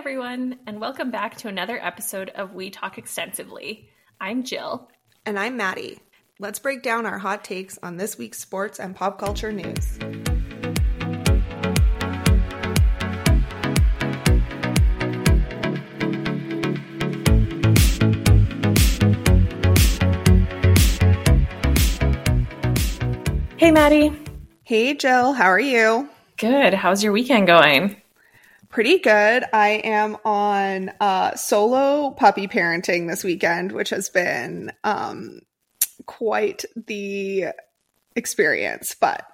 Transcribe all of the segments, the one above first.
everyone, and welcome back to another episode of We Talk Extensively. I'm Jill. And I'm Maddie. Let's break down our hot takes on this week's sports and pop culture news. Hey, Maddie. Hey, Jill. How are you? Good. How's your weekend going? Pretty good. I am on uh, solo puppy parenting this weekend, which has been um, quite the experience, but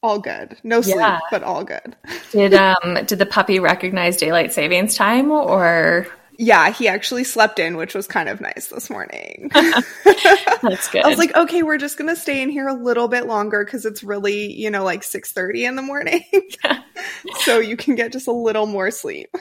all good. No sleep, yeah. but all good. Did um did the puppy recognize daylight savings time or yeah, he actually slept in, which was kind of nice this morning. That's good. I was like, okay, we're just gonna stay in here a little bit longer because it's really, you know, like six thirty in the morning, so you can get just a little more sleep.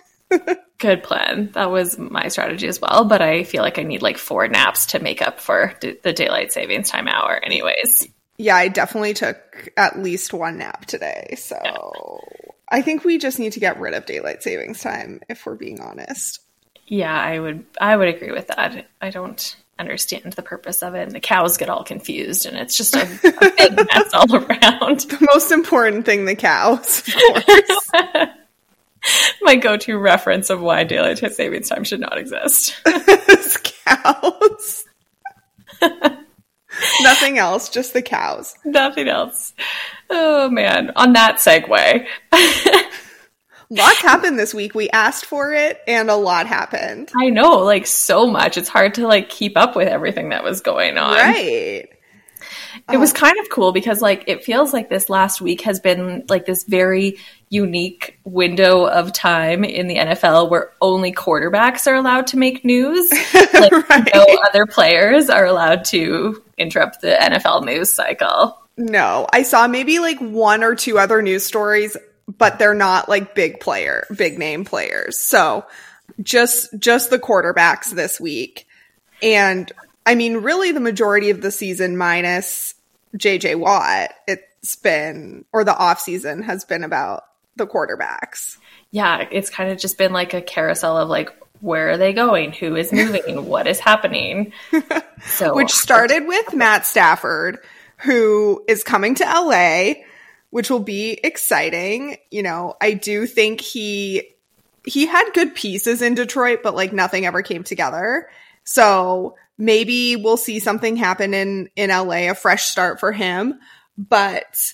good plan. That was my strategy as well, but I feel like I need like four naps to make up for d- the daylight savings time hour, anyways. Yeah, I definitely took at least one nap today, so. Yeah. I think we just need to get rid of daylight savings time if we're being honest. Yeah, I would I would agree with that. I don't understand the purpose of it and the cows get all confused and it's just a, a big mess all around. The most important thing the cows, of course. My go-to reference of why daylight savings time should not exist. cows. Nothing else, just the cows. Nothing else. Oh man. On that segue lots happened this week. We asked for it and a lot happened. I know, like so much. It's hard to like keep up with everything that was going on. Right. It uh, was kind of cool because like it feels like this last week has been like this very unique window of time in the NFL where only quarterbacks are allowed to make news. Like right. no other players are allowed to interrupt the NFL news cycle. No, I saw maybe like one or two other news stories but they're not like big player, big name players. So just just the quarterbacks this week. And I mean really the majority of the season minus JJ Watt, it's been or the off season has been about the quarterbacks. Yeah, it's kind of just been like a carousel of like where are they going? Who is moving? what is happening? So Which started with Matt Stafford, who is coming to LA which will be exciting. You know, I do think he he had good pieces in Detroit, but like nothing ever came together. So maybe we'll see something happen in in LA, a fresh start for him. But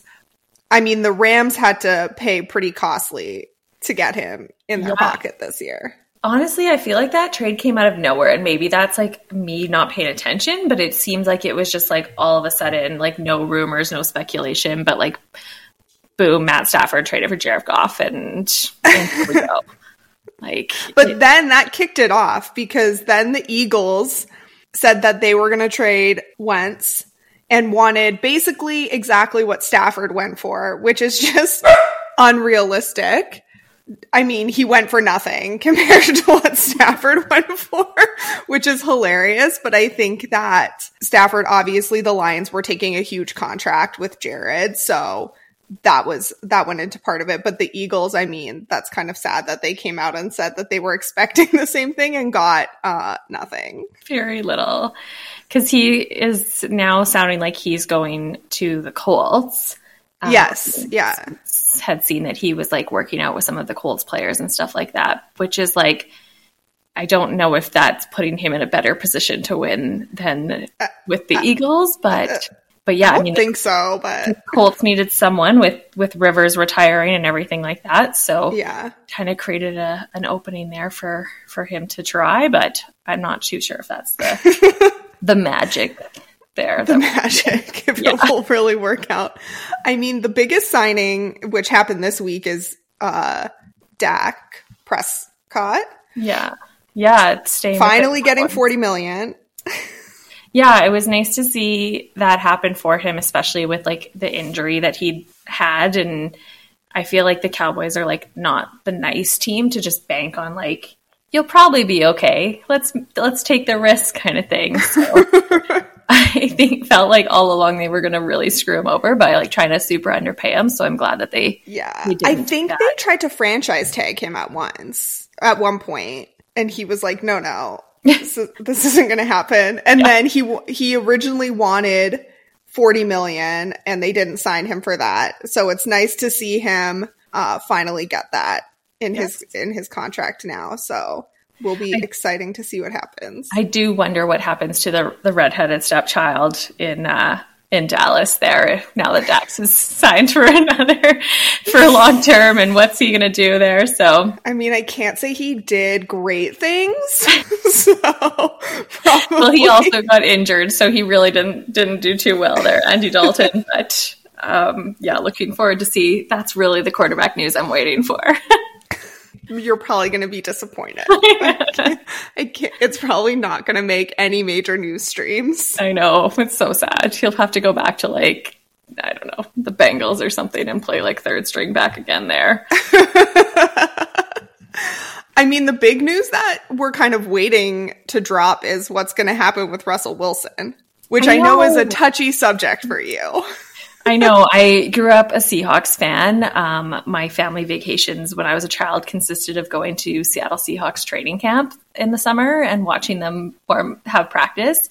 I mean, the Rams had to pay pretty costly to get him in their yeah. pocket this year. Honestly, I feel like that trade came out of nowhere, and maybe that's like me not paying attention, but it seems like it was just like all of a sudden, like no rumors, no speculation, but like boom, Matt Stafford traded for Jared Goff, and, and here we go. Like, but it, then that kicked it off because then the Eagles said that they were going to trade Wentz and wanted basically exactly what Stafford went for, which is just unrealistic. I mean, he went for nothing compared to what Stafford went for, which is hilarious. But I think that Stafford, obviously, the Lions were taking a huge contract with Jared. So that was that went into part of it. But the eagles i mean that's kind of sad that they came out and said that they were expecting the same thing and got uh nothing. Very little. Because he is now sounding like he's going to the colts. Um, yes yeah. had seen that he was like working out with some of the colts players and stuff like that which is like I don't know if that's putting him in a better position to win than uh, with the uh, Eagles, but uh, but yeah, I, I mean, think so. But Colts needed someone with with Rivers retiring and everything like that, so yeah, kind of created a an opening there for for him to try. But I'm not too sure if that's the the magic there. The magic, if yeah. it will really work out. I mean, the biggest signing which happened this week is uh Dak Prescott. Yeah, yeah, staying finally getting forty million yeah, it was nice to see that happen for him, especially with like the injury that he had. And I feel like the Cowboys are like not the nice team to just bank on like you'll probably be okay. Let's let's take the risk kind of thing. So I think felt like all along they were going to really screw him over by like trying to super underpay him. So I'm glad that they yeah. They I think they tried to franchise tag him at once at one point, and he was like, "No, no, this, is, this isn't going to happen." And yeah. then he he originally wanted 40 million, and they didn't sign him for that. So it's nice to see him uh, finally get that in yes. his in his contract now. So will be I, exciting to see what happens. I do wonder what happens to the the redheaded stepchild in uh, in Dallas there now that Dak's is signed for another for long term and what's he going to do there so I mean I can't say he did great things so probably. well he also got injured so he really didn't didn't do too well there Andy Dalton but um, yeah looking forward to see that's really the quarterback news I'm waiting for you're probably going to be disappointed. I can't, it's probably not going to make any major news streams. I know. It's so sad. He'll have to go back to like, I don't know, the Bengals or something and play like third string back again there. I mean, the big news that we're kind of waiting to drop is what's going to happen with Russell Wilson, which I know. I know is a touchy subject for you. I know. I grew up a Seahawks fan. Um, my family vacations when I was a child consisted of going to Seattle Seahawks training camp in the summer and watching them form, have practice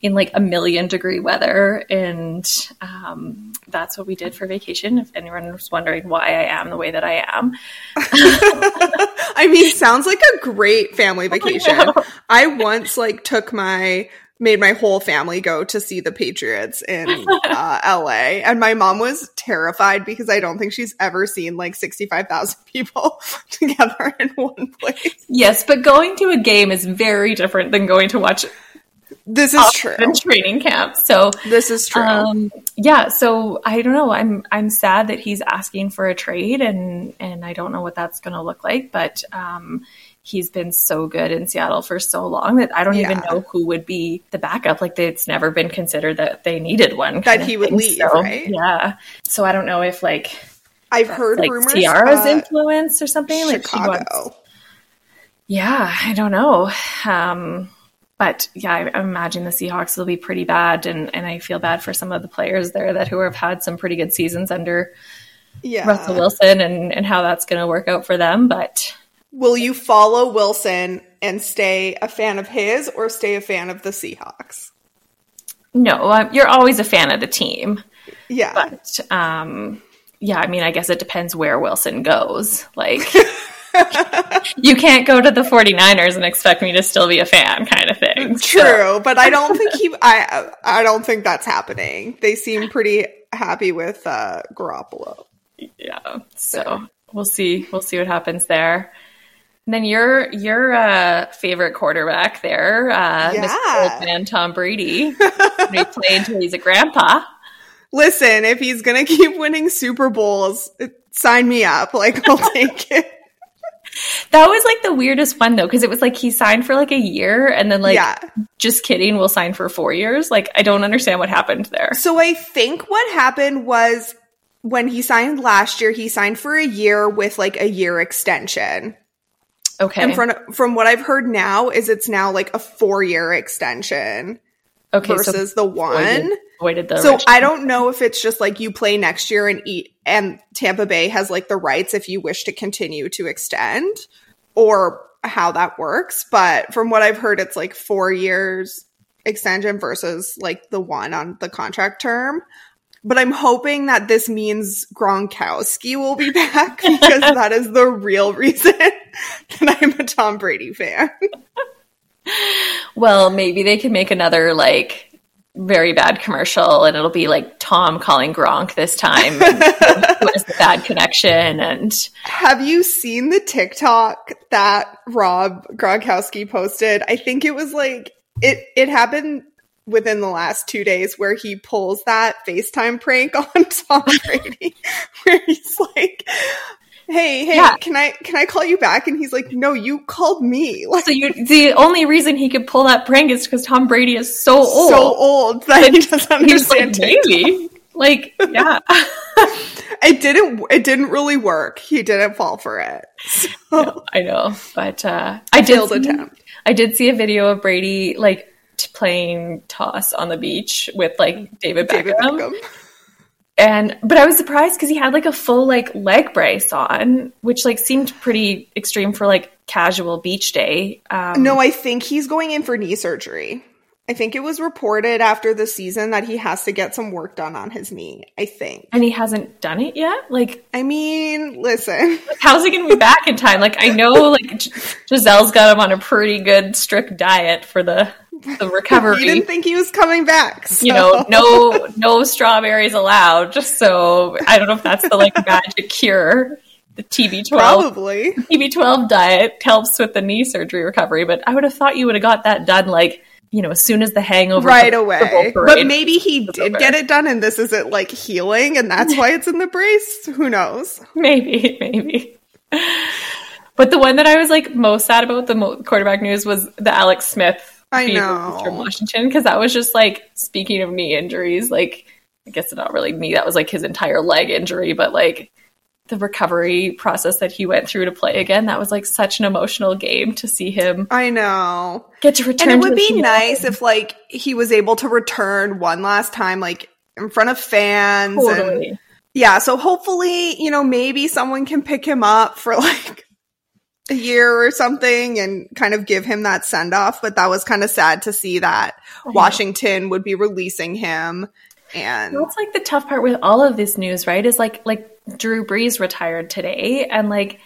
in like a million degree weather. And um, that's what we did for vacation. If anyone was wondering why I am the way that I am. I mean, sounds like a great family vacation. I, I once like took my made my whole family go to see the Patriots in uh, LA. And my mom was terrified because I don't think she's ever seen like 65,000 people together in one place. Yes, but going to a game is very different than going to watch this is true. In training camp. So this is true. Um, yeah. So I don't know. I'm I'm sad that he's asking for a trade, and and I don't know what that's going to look like. But um, he's been so good in Seattle for so long that I don't yeah. even know who would be the backup. Like it's never been considered that they needed one. That he would leave, so, right? Yeah. So I don't know if like I've heard like rumors Ciara's uh, influence or something. Chicago. Like wants, yeah, I don't know. Um, but yeah, I imagine the Seahawks will be pretty bad, and and I feel bad for some of the players there that who have had some pretty good seasons under yeah. Russell Wilson, and and how that's going to work out for them. But Will you follow Wilson and stay a fan of his or stay a fan of the Seahawks? No, you're always a fan of the team. Yeah. But um, yeah, I mean, I guess it depends where Wilson goes. Like, you can't go to the 49ers and expect me to still be a fan kind of thing. True, so. but I don't think he I I don't think that's happening. They seem pretty happy with uh Garoppolo. Yeah. So, we'll see we'll see what happens there. And then your your uh, favorite quarterback there, uh, yeah. Mr. Man Tom Brady, he play until he's a grandpa. Listen, if he's gonna keep winning Super Bowls, sign me up. Like I'll take it. That was like the weirdest one though, because it was like he signed for like a year and then like yeah. just kidding, we'll sign for four years. Like I don't understand what happened there. So I think what happened was when he signed last year, he signed for a year with like a year extension. Okay. And from from what I've heard now is it's now like a four year extension. Okay. Versus so the one. Voided, the so. I don't know if it's just like you play next year and eat and Tampa Bay has like the rights if you wish to continue to extend or how that works. But from what I've heard, it's like four years extension versus like the one on the contract term. But I'm hoping that this means Gronkowski will be back because that is the real reason that I'm a Tom Brady fan. well, maybe they can make another like very bad commercial and it'll be like Tom calling Gronk this time who has the bad connection and Have you seen the TikTok that Rob Gronkowski posted? I think it was like it it happened within the last two days where he pulls that FaceTime prank on Tom Brady, where he's like, "Hey, hey, yeah. can I can I call you back?" And he's like, "No, you called me." Like, so you, the only reason he could pull that prank is because Tom Brady is so old, so old that he doesn't understand. Like, maybe, like, yeah. it didn't. It didn't really work. He didn't fall for it. So. No, I know, but uh, I did. See, I did see a video of Brady like playing toss on the beach with like David Beckham. David Beckham. and but I was surprised because he had like a full like leg brace on, which like seemed pretty extreme for like casual beach day. Um, no, I think he's going in for knee surgery. I think it was reported after the season that he has to get some work done on his knee. I think, and he hasn't done it yet. Like, I mean, listen, how's he going to be back in time? Like, I know like Gisele's got him on a pretty good strict diet for the the recovery. he didn't think he was coming back. So. You know, no no strawberries allowed. Just so I don't know if that's the like magic cure. The TB12 probably TB12 diet helps with the knee surgery recovery, but I would have thought you would have got that done like you know, as soon as the hangover right away. But maybe he did over. get it done, and this isn't like healing, and that's why it's in the brace. Who knows? Maybe, maybe. But the one that I was like most sad about the mo- quarterback news was the Alex Smith. I know from Washington because that was just like speaking of knee injuries, like I guess not really knee. That was like his entire leg injury, but like the recovery process that he went through to play again. That was like such an emotional game to see him. I know. Get to return. And it would be nice if like he was able to return one last time, like in front of fans. Totally. And, yeah. So hopefully, you know, maybe someone can pick him up for like a year or something and kind of give him that send off. But that was kind of sad to see that Washington would be releasing him. And that's like the tough part with all of this news, right? Is like like Drew Brees retired today, and like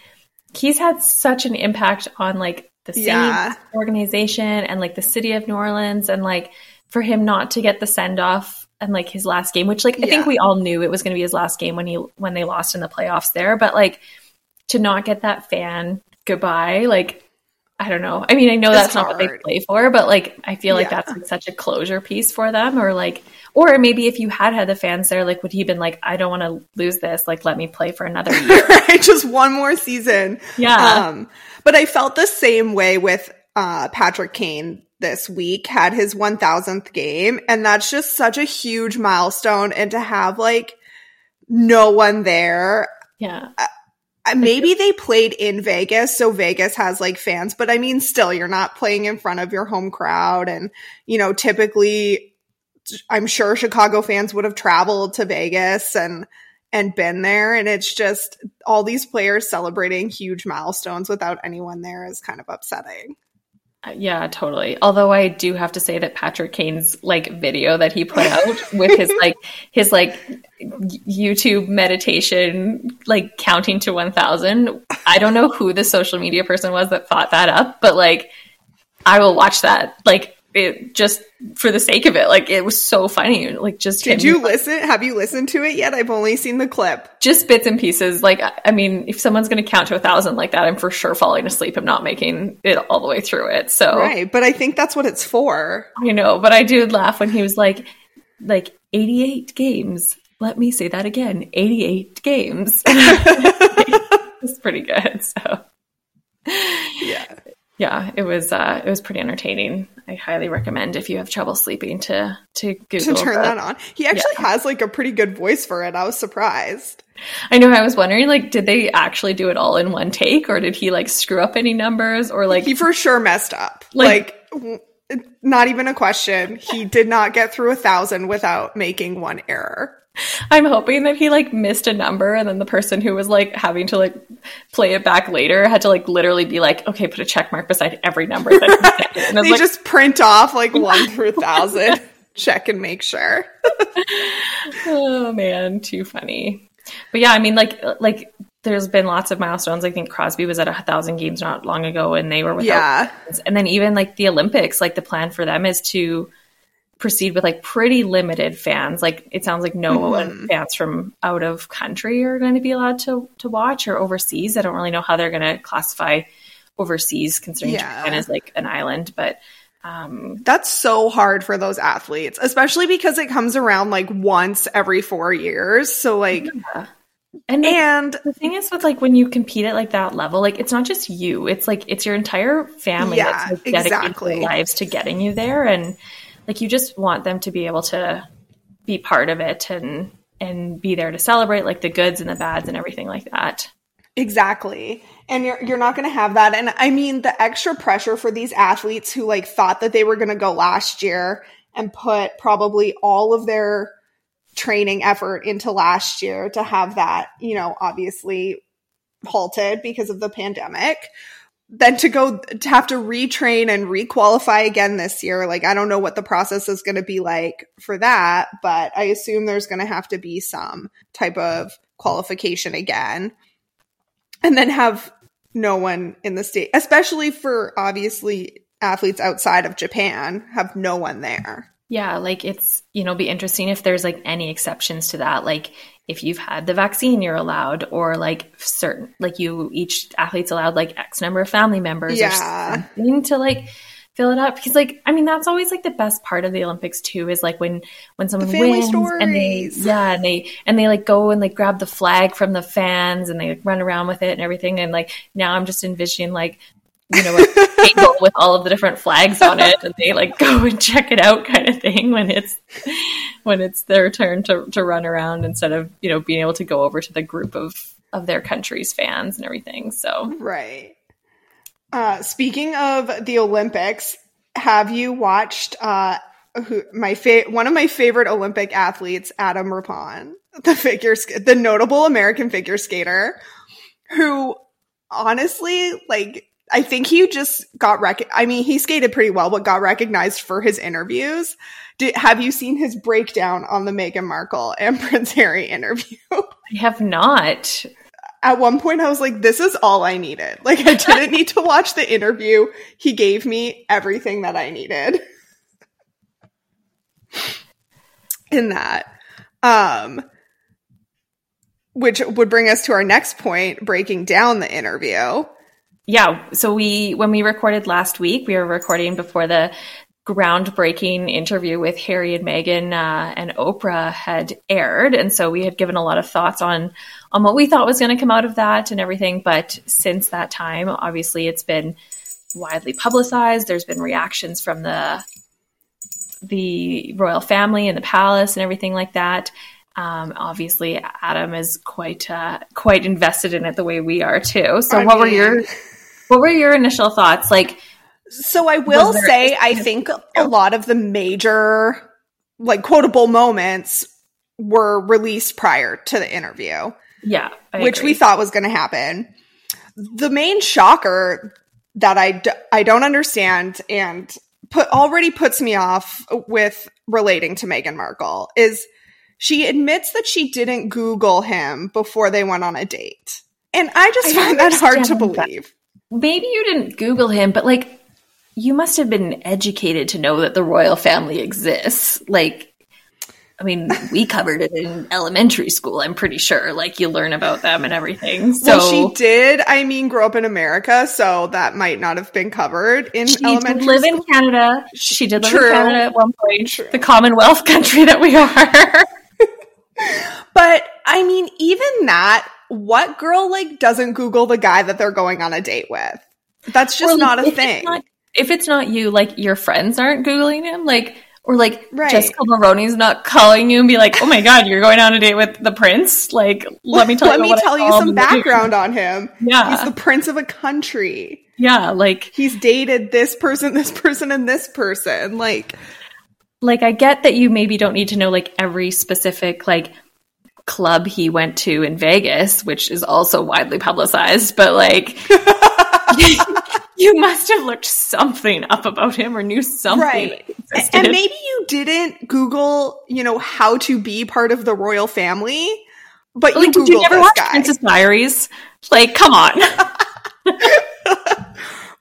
he's had such an impact on like the Saints yeah. organization and like the city of New Orleans, and like for him not to get the send off and like his last game, which like I yeah. think we all knew it was going to be his last game when he when they lost in the playoffs there, but like to not get that fan goodbye, like I don't know. I mean, I know it's that's hard. not what they play for, but like I feel like yeah. that's like such a closure piece for them, or like, or maybe if you had had the fans there, like would he been like, I don't want to lose this, like let me play for another year, right? Just one more season, yeah. Um, but I felt the same way with uh, Patrick Kane this week had his 1000th game, and that's just such a huge milestone, and to have like no one there, yeah. Uh, Uh, maybe they played in Vegas, so Vegas has like fans, but I mean, still, you're not playing in front of your home crowd. And, you know, typically, I'm sure Chicago fans would have traveled to Vegas and, and been there. And it's just all these players celebrating huge milestones without anyone there is kind of upsetting. Yeah, totally. Although I do have to say that Patrick Kane's like video that he put out with his like his like YouTube meditation like counting to 1000, I don't know who the social media person was that thought that up, but like I will watch that. Like it just for the sake of it. Like it was so funny. Like just did you listen? Have you listened to it yet? I've only seen the clip. Just bits and pieces. Like I mean, if someone's going to count to a thousand like that, I'm for sure falling asleep. I'm not making it all the way through it. So right, but I think that's what it's for. I know, but I did laugh when he was like, like 88 games. Let me say that again. 88 games. it's pretty good. So yeah yeah, it was uh, it was pretty entertaining. I highly recommend if you have trouble sleeping to to Google to turn the, that on. He actually yeah. has like a pretty good voice for it. I was surprised. I know. I was wondering, like, did they actually do it all in one take, or did he like screw up any numbers, or like he for sure messed up? Like, like not even a question. He did not get through a thousand without making one error. I'm hoping that he like missed a number and then the person who was like having to like play it back later had to like literally be like, okay, put a check mark beside every number that and they like, just print off like one through thousand, check and make sure. oh man, too funny. But yeah, I mean like like there's been lots of milestones. I think Crosby was at a thousand games not long ago and they were without yeah. and then even like the Olympics, like the plan for them is to proceed with like pretty limited fans. Like it sounds like no mm-hmm. fans from out of country are going to be allowed to to watch or overseas. I don't really know how they're going to classify overseas considering yeah. Japan is like an island, but um, that's so hard for those athletes, especially because it comes around like once every 4 years. So like yeah. And, and the thing is with like when you compete at like that level, like it's not just you, it's like it's your entire family yeah, that's like, dedicated exactly. their lives to getting you there. And like you just want them to be able to be part of it and and be there to celebrate like the goods and the bads and everything like that. Exactly. And you're you're not going to have that and I mean the extra pressure for these athletes who like thought that they were going to go last year and put probably all of their training effort into last year to have that, you know, obviously halted because of the pandemic. Then to go to have to retrain and requalify again this year, like I don't know what the process is going to be like for that, but I assume there's going to have to be some type of qualification again. And then have no one in the state, especially for obviously athletes outside of Japan, have no one there. Yeah, like it's, you know, be interesting if there's like any exceptions to that. Like if you've had the vaccine, you're allowed, or like certain, like you, each athlete's allowed like X number of family members Yeah. or something to like fill it up. Because like, I mean, that's always like the best part of the Olympics too, is like when, when someone wins and they, yeah, and they, and they like go and like grab the flag from the fans and they like, run around with it and everything. And like now I'm just envisioning like, you know, a table with all of the different flags on it, and they like go and check it out, kind of thing. When it's when it's their turn to to run around instead of you know being able to go over to the group of of their country's fans and everything. So Right. Uh, speaking of the Olympics, have you watched uh, who, my fa- one of my favorite Olympic athletes, Adam Rippon, the figure sk- the notable American figure skater, who honestly, like, I think he just got rec- I mean, he skated pretty well, but got recognized for his interviews. Did, have you seen his breakdown on the Meghan Markle and Prince Harry interview? I have not. at one point I was like, this is all I needed. Like I didn't need to watch the interview. He gave me everything that I needed. In that. Um which would bring us to our next point, breaking down the interview. Yeah. So we when we recorded last week, we were recording before the groundbreaking interview with Harry and Meghan uh, and Oprah had aired, and so we had given a lot of thoughts on on what we thought was going to come out of that and everything. But since that time, obviously, it's been widely publicized. There's been reactions from the the royal family and the palace and everything like that. Um, obviously, Adam is quite uh, quite invested in it the way we are too. So, I what were your what were your initial thoughts? Like, So I will say I think a lot of the major like quotable moments were released prior to the interview. yeah, I which agree. we thought was going to happen. The main shocker that I, d- I don't understand and put already puts me off with relating to Meghan Markle is she admits that she didn't Google him before they went on a date. And I just I find that hard to believe. that. Maybe you didn't Google him, but like, you must have been educated to know that the royal family exists. Like, I mean, we covered it in elementary school. I'm pretty sure. Like, you learn about them and everything. So well, she did, I mean, grow up in America, so that might not have been covered in she elementary did live school. in Canada. She did live True. in Canada at one point, True. the Commonwealth country that we are. But I mean, even that, what girl like doesn't Google the guy that they're going on a date with? That's just Or, not a if it's thing. not- if it's not you, like your friends aren't googling him, like or like Right. Jessica Mulroney's not calling you and be like, "Oh my god, you're going on a date with the prince." Like, let me tell Let you. me what I tell you some on the news. background on him. Yeah. He's the prince of a country. Yeah, like He's dated this person, this person, and this person. Like, like I get that you maybe don't need to know like every specific like club he went to in Vegas, which is also widely publicized, but like you must have looked something up about him or knew something. right. And maybe you didn't Google, you know, how to be part of the royal family, but you like, Googled did you never watch guy. Princess Diaries? Like, come on.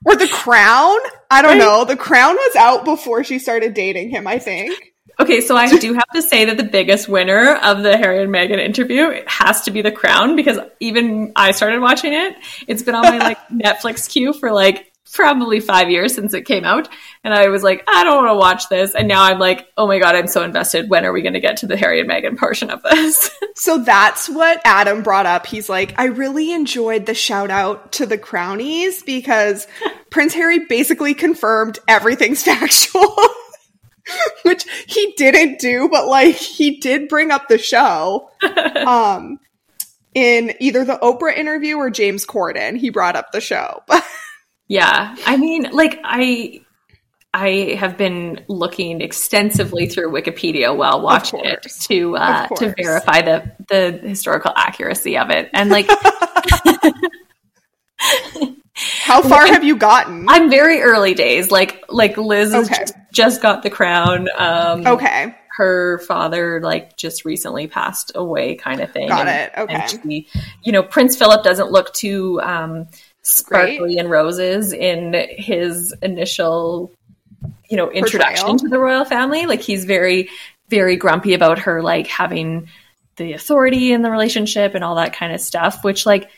or The Crown. I don't Right. know. The Crown was out before she started dating him, I think. Okay, so I do have to say that the biggest winner of the Harry and Meghan interview has to be The Crown because even I started watching it. It's been on my like Netflix queue for like probably five years since it came out, and I was like, I don't want to watch this, and now I'm like, oh my god, I'm so invested. When are we going to get to the Harry and Meghan portion of this? So that's what Adam brought up. He's like, I really enjoyed the shout out to the Crownies because Prince Harry basically confirmed everything's factual. Which he didn't do, but like he did bring up the show. Um in either the Oprah interview or James Corden, he brought up the show. yeah, I mean, like I. I have been looking extensively through Wikipedia while watching it to uh, to verify the the historical accuracy of it, and like. How far have you gotten? I'm very early days. Like like Liz okay. just, just, got the crown. Um, okay. Her father like just recently passed away, kind of thing. Got and, it. Okay. She, you know, Prince Philip doesn't look too um, sparkly and roses in his initial, you know, introduction Portrayal. to the royal family. Like he's very very grumpy about her like having the authority in the relationship and all that kind of stuff, which like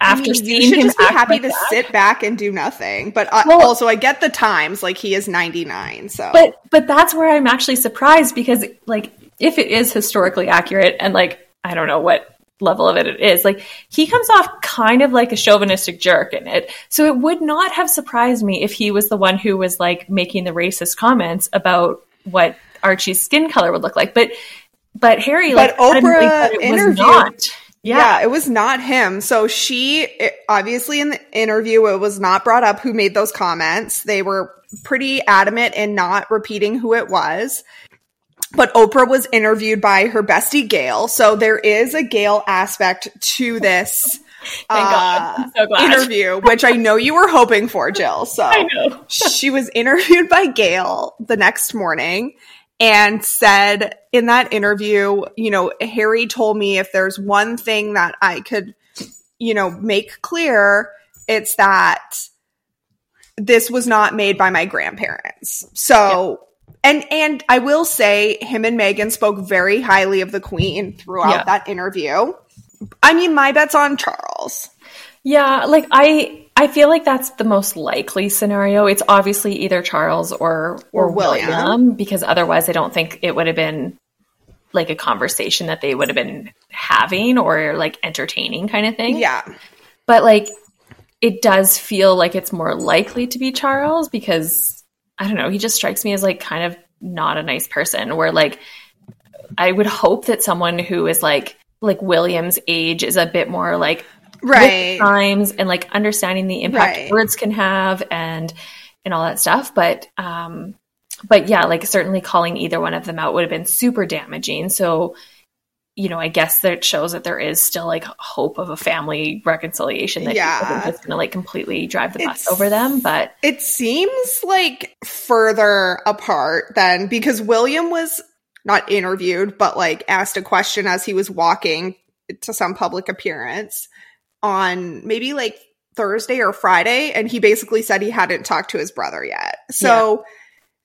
after I mean, you should just be happy like to that. sit back and do nothing. But uh, well, also, I get the times. Like he is ninety nine. So, but but that's where I'm actually surprised because like if it is historically accurate and like I don't know what level of it it is like he comes off kind of like a chauvinistic jerk in it so it would not have surprised me if he was the one who was like making the racist comments about what archie's skin color would look like but but harry but like oprah interviewed yeah. yeah. it was not him. So she it, obviously in the interview it was not brought up who made those comments. They were pretty adamant in not repeating who it was. But Oprah was interviewed by her bestie Gayle, so there is a Gayle aspect to this uh, so interview, which I know you were hoping for, Jill. So she was interviewed by Gayle the next morning, and said in that interview, you know, Harry told me if there's one thing that I could, you know, make clear, it's that this was not made by my grandparents. So, yeah. and and I will say him and Meghan spoke very highly of the queen throughout yeah. that interview. I mean, my bet's on Charles. Yeah, like I I feel like that's the most likely scenario. It's obviously either Charles or or, or William. William because otherwise I don't think it would have been like a conversation that they would have been having or like entertaining kind of thing. Yeah. But like it does feel like it's more likely to be Charles because I don't know, he just strikes me as like kind of not a nice person where like I would hope that someone who is like like William's age is a bit more like right. times and like understanding the impact right. words can have and and all that stuff. But um but yeah like certainly calling either one of them out would have been super damaging. So you know i guess that shows that there is still like hope of a family reconciliation that yeah. just gonna like completely drive the bus it's, over them. But it seems like further apart than because william was not interviewed but like asked a question as he was walking to some public appearance on maybe like Thursday or Friday, and he basically said he hadn't talked to his brother yet. So,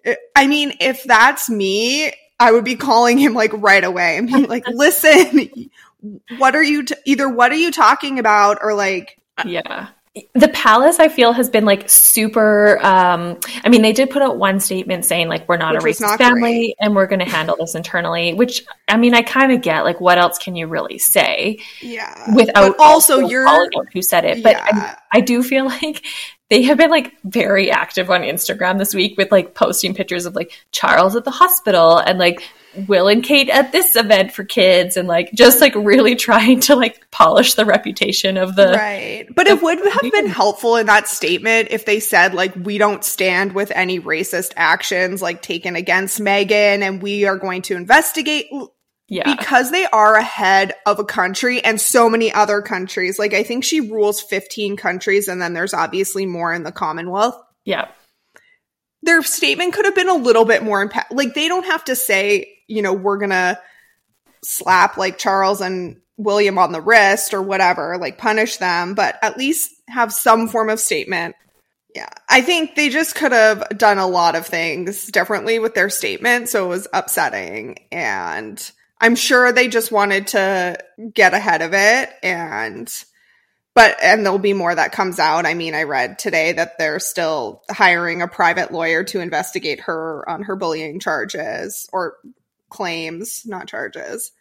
yeah. Eh, I mean, if that's me, I would be calling him like right away and be like, listen, what are you, t- either what are you talking about, or like, yeah the palace i feel has been like super um i mean they did put out one statement saying like we're not which a racist family great. and we're going to handle this internally which i mean i kind of get like what else can you really say yeah without but also you're who said it but yeah. I, I do feel like they have been like very active on Instagram this week with like posting pictures of like Charles at the hospital and like Will and Kate at this event for kids and like just like really trying to like polish the reputation of the Right. But it would have been helpful in that statement if they said like we don't stand with any racist actions like taken against Meghan and we are going to investigate yeah. Because they are ahead of a country and so many other countries. Like I think she rules 15 countries and then there's obviously more in the Commonwealth. Yeah their statement could have been a little bit more impact. Like they don't have to say, you know, we're gonna slap like Charles and William on the wrist or whatever, like punish them, but at least have some form of statement. Yeah, I think they just could have done a lot of things differently with their statement, so it was upsetting. And I'm sure they just wanted to get ahead of it and but and there'll be more that comes out. I mean, I read today that they're still hiring a private lawyer to investigate her on her bullying charges or claims, not charges.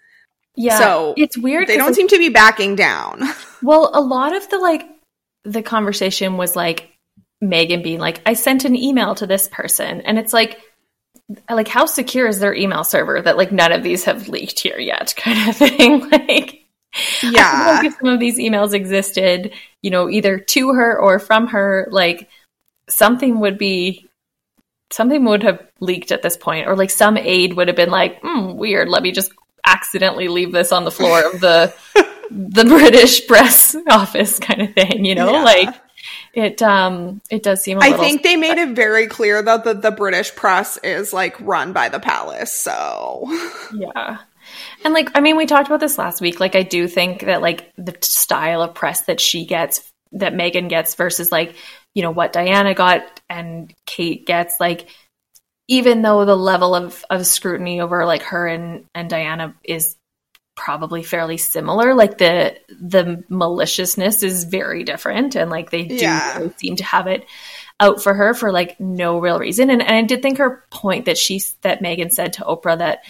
Yeah. So it's weird. They don't seem to be backing down. Well, a lot of the like the conversation was like Meghan being like, I sent an email to this person. And it's like like how secure is their email server that like none of these have leaked here yet kind of thing. like yeah. if some of these emails existed, you know, either to her or from her, like something would be something would have leaked at this point, or like some aide would have been like, hmm, "Weird, let me just accidentally leave this on the floor of the the British press office," kind of thing. You know, yeah. like it um it does seem I think they made it very clear though that the, the British press is like run by the palace, so Yeah. And like I mean we talked about this last week. Like I do think that like the style of press that she gets that Meghan gets versus like, you know, what Diana got and Kate gets, like even though the level of, of scrutiny over like her and, and Diana is probably fairly similar. Like the the maliciousness is very different, and like they do yeah. really seem to have it out for her for like no real reason. And, and I did think her point that she that Meghan said to Oprah that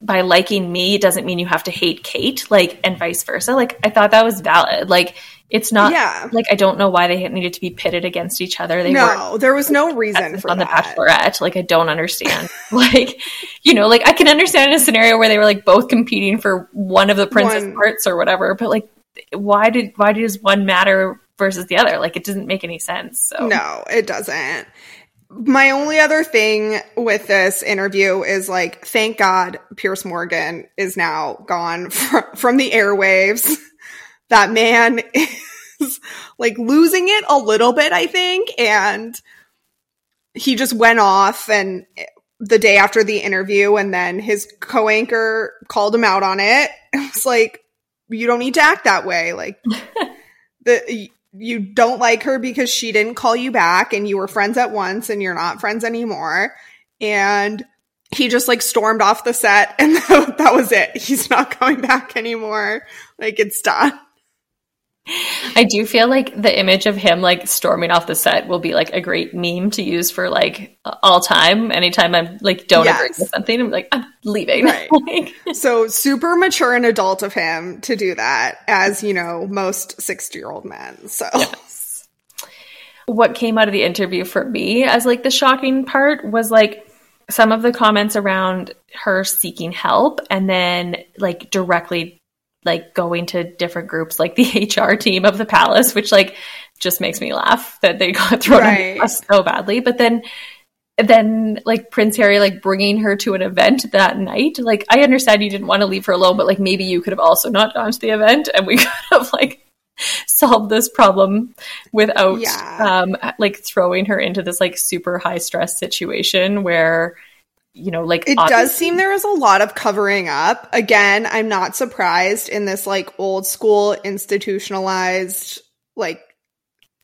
by liking me doesn't mean you have to hate Kate, like and vice versa. Like I thought that was valid. Like it's not yeah. like I don't know why they needed to be pitted against each other. They no, there was no reason for on that. the Bachelorette. Like I don't understand. like you know, like I can understand in a scenario where they were like both competing for one of the princess one. parts or whatever, but like why did why does one matter versus the other? Like it doesn't make any sense. So no, it doesn't. My only other thing with this interview is like, thank God Piers Morgan is now gone fr- from the airwaves that man is like losing it a little bit, I think. And he just went off and the day after the interview and then his co-anchor called him out on it. It was like, you don't need to act that way. Like the, you don't like her because she didn't call you back and you were friends at once and you're not friends anymore. And he just like stormed off the set and that was it. He's not coming back anymore. Like it's done. I do feel like the image of him like storming off the set will be like a great meme to use for like all time. Anytime I'm like don't yes. agree with something, I'm like I'm leaving. Right. like, so super mature and adult of him to do that, as you know, most sixty year old men. So. Yes. What came out of the interview for me as like the shocking part was like some of the comments around her seeking help and then like directly like going to different groups like the HR team of the palace, which like just makes me laugh that they got thrown right. under so badly. But then then like Prince Harry like bringing her to an event that night. Like I understand you didn't want to leave her alone, but like maybe you could have also not gone to the event and we could have like solved this problem without yeah. um like throwing her into this like super high stress situation where you know, like it does seem there is a lot of covering up. Again, I'm not surprised in this like old school institutionalized, like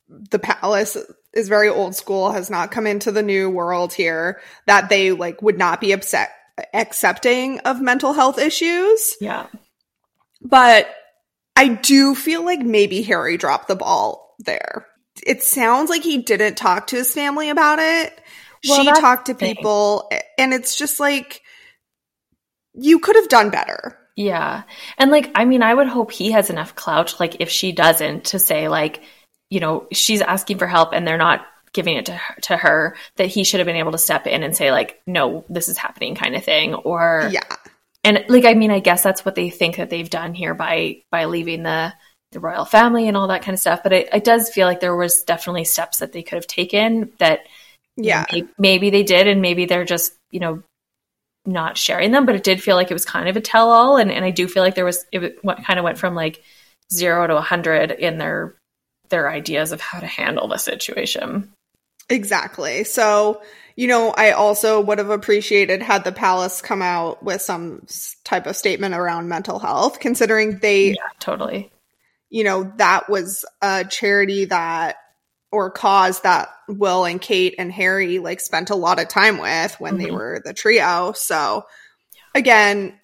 the palace is very old school, has not come into the new world here, that they like would not be upset accepting of mental health issues. Yeah. But I do feel like maybe Harry dropped the ball there. It sounds like he didn't talk to his family about it well, she talked to people and it's just like you could have done better. Yeah. And like I mean I would hope he has enough clout like if she doesn't to say like you know she's asking for help and they're not giving it to her, to her that he should have been able to step in and say like no this is happening kind of thing or Yeah. And like I mean I guess that's what they think that they've done here by by leaving the the royal family and all that kind of stuff but it, it does feel like there was definitely steps that they could have taken that yeah. Maybe, maybe they did, and maybe they're just, you know, not sharing them, but it did feel like it was kind of a tell all. And, and I do feel like there was, it kind of went from like zero to a 100 in their, their ideas of how to handle the situation. Exactly. So, you know, I also would have appreciated had the palace come out with some type of statement around mental health, considering they, yeah, totally, you know, that was a charity that or cause that Will and Kate and Harry like spent a lot of time with when mm-hmm. they were the trio. So again,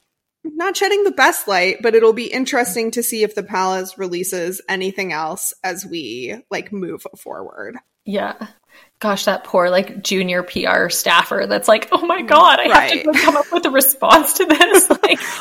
not shedding the best light, but it'll be interesting to see if the palace releases anything else as we like move forward. Yeah. Gosh, that poor like junior PR staffer that's like, oh my god, I right. have to come up with a response to this.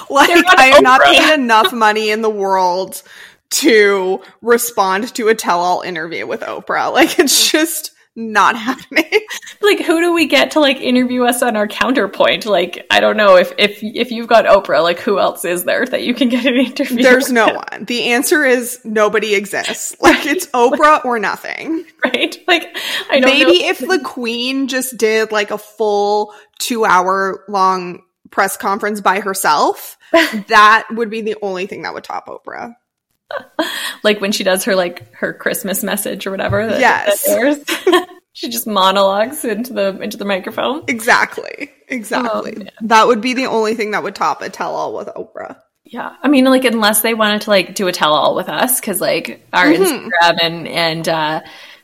Like, like I am not paid enough money in the world to respond to a tell all interview with Oprah. Like it's just not happening. like who do we get to like interview us on our counterpoint? Like I don't know if if if you've got Oprah, like who else is there that you can get an interview? There's with? no one. The answer is nobody exists. Like it's Oprah or nothing. right? Like I don't Maybe know. if the queen just did like a full 2 hour long press conference by herself, that would be the only thing that would top Oprah. like when she does her like her Christmas message or whatever. That, Yes. that she just monologues into the into the microphone. Exactly. Exactly. Oh, that would be the only thing that would top a tell all with Oprah. Yeah, I mean, like unless they wanted to like do a tell all with us, because like our Mm-hmm. Instagram and and uh,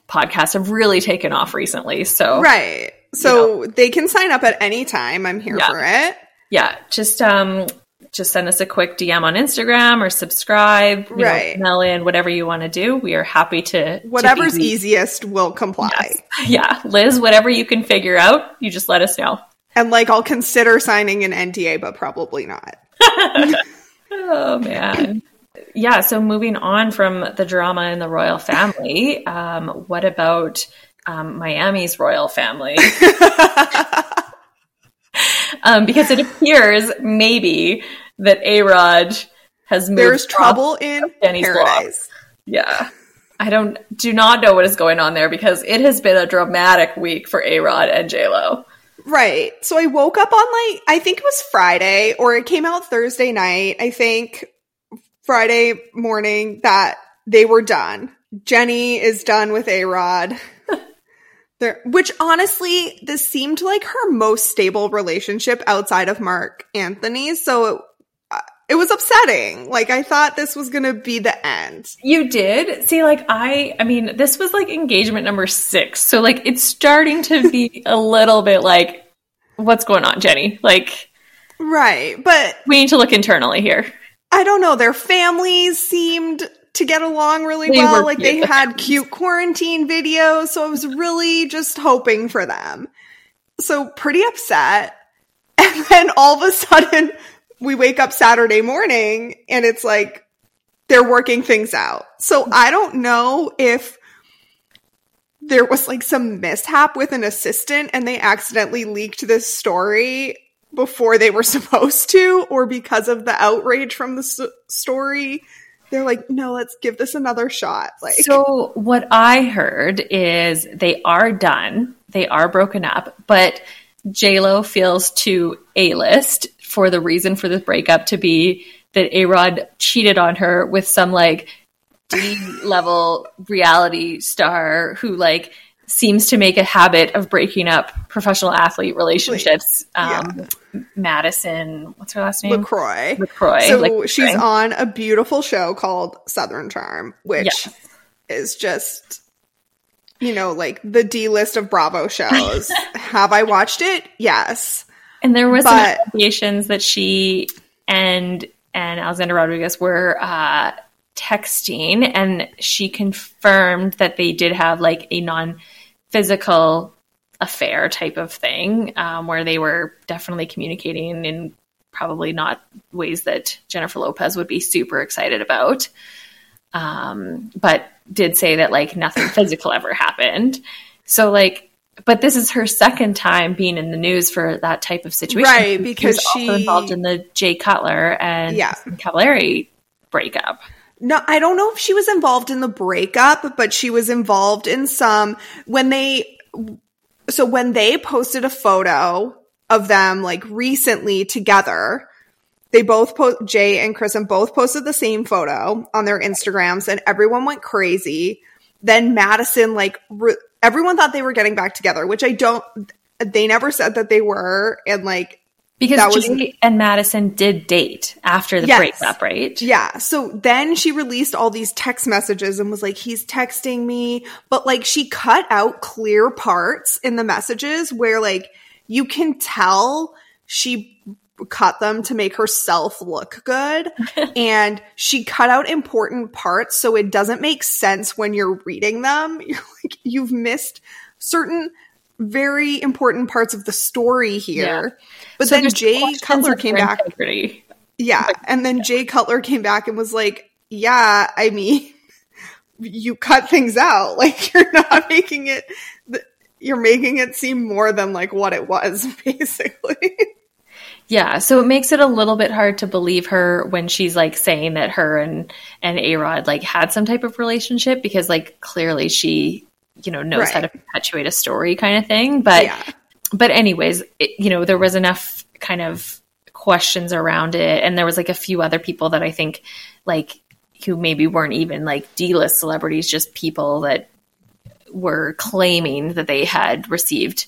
podcasts have really taken off recently. So Right. So they can sign up at any time. I'm here Yeah. for it. yeah, just um just send us a quick DM on Instagram or subscribe. You Right. Know, email in whatever you want to do. We are happy to to Whatever's be- easiest will comply. Yeah, Liz, whatever you can figure out, you just let us know. And like I'll consider signing an NDA, but probably not. Oh man. Yeah, so moving on from the drama in the royal family, um, what about um, Miami's royal family? um, because it appears maybe that A Rod has moved. There's trouble in Jenny's paradise. Yeah. I don't do not know what is going on there because it has been a dramatic week for A Rod and J Lo. Right. So I woke up on like I think it was Friday or it came out Thursday night. I think Friday morning that they were done. Jenny is done with A Rod. There, which honestly, this seemed like her most stable relationship outside of Marc Anthony. So it, uh, it was upsetting. Like I thought this was going to be the end. You did see, like I, I mean, this was like engagement number six, so like it's starting to be a little bit like, what's going on, Jenny? Like Right. But we need to look internally here. I don't know. Their families seemed to get along really They well. Like they had cute quarantine videos. So I was really just hoping for them. So pretty upset. And then all of a sudden we wake up Saturday morning and it's like they're working things out. So I don't know if there was like some mishap with an assistant and they accidentally leaked this story before they were supposed to or because of the outrage from the s- story they're like no let's give this another shot. Like So what I heard is they are done, they are broken up, but J Lo feels too a list for the reason for this breakup to be that A Rod cheated on her with some like D level reality star who like seems to make a habit of breaking up professional athlete relationships. Um, Madison, what's her last name? LeCroy LeCroy. so like- she's on a beautiful show called southern charm which Yes. is just you know like the d list of bravo shows have i watched it yes And there was But- some allegations that she and and Alexander Rodriguez were uh, texting, and she confirmed that they did have like a non physical affair type of thing, um, where they were definitely communicating in probably not ways that Jennifer Lopez would be super excited about. Um, but did say that like nothing physical ever happened. So like, but this is her second time being in the news for that type of situation, Right, because also she- involved in the Jay Cutler and Yeah. Cavallari breakup. No, I don't know if she was involved in the breakup, but she was involved in some when they so when they posted a photo of them like recently together, they both post Jay and Kristin both posted the same photo on their Instagrams and everyone went crazy. Then Madison like re- everyone thought they were getting back together, which I don't they never said that they were and like Because That was- Jay and Madison did date after the Yes. breakup, right? Yeah. So then she released all these text messages and was like, he's texting me. But like she cut out clear parts in the messages where like you can tell she cut them to make herself look good. and she cut out important parts so it doesn't make sense when you're reading them. You're like, you've missed certain very important parts of the story here. But So then Jay Cutler came back. integrity. Yeah. And then Jay Cutler came back and was like, yeah, I mean, you cut things out. Like, you're not making it. you're making it seem more than like what it was, basically. Yeah, so it makes it a little bit hard to believe her when she's like saying that her and and A Rod like had some type of relationship because like clearly she you know knows right. how to perpetuate a story kind of thing. But yeah. but anyways, it, you know there was enough kind of questions around it, and there was like a few other people that I think like who maybe weren't even like D list celebrities, just people that were claiming that they had received